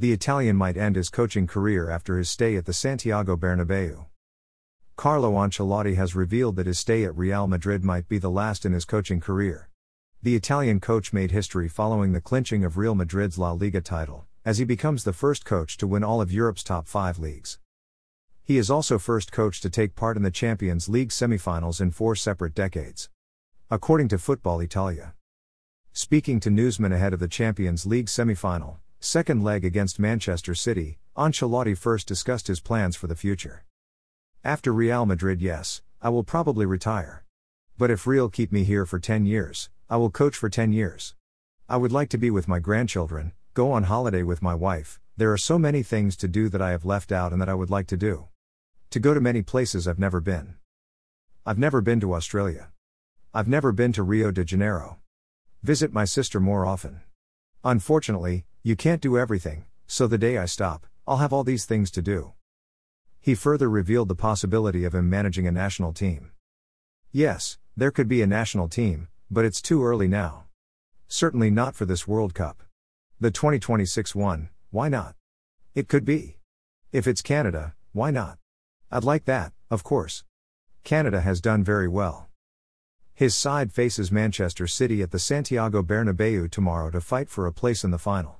the Italian might end his coaching career after his stay at the Santiago Bernabeu. Carlo Ancelotti has revealed that his stay at Real Madrid might be the last in his coaching career. The Italian coach made history following the clinching of Real Madrid's La Liga title, as he becomes the first coach to win all of Europe's top five leagues. He is also first coach to take part in the Champions League semifinals in four separate decades. According to Football Italia. Speaking to newsmen ahead of the Champions League semifinal, second leg against Manchester City, Ancelotti first discussed his plans for the future. After Real Madrid, yes, I will probably retire. But if Real keep me here for 10 years, I will coach for 10 years. I would like to be with my grandchildren, go on holiday with my wife, there are so many things to do that I have left out and that I would like to do. To go to many places I've never been. I've never been to Australia. I've never been to Rio de Janeiro. Visit my sister more often. Unfortunately, you can't do everything, so the day I stop, I'll have all these things to do. He further revealed the possibility of him managing a national team. Yes, there could be a national team, but it's too early now. Certainly not for this World Cup. The 2026 one, why not? It could be. If it's Canada, why not? I'd like that, of course. Canada has done very well. His side faces Manchester City at the Santiago Bernabeu tomorrow to fight for a place in the final.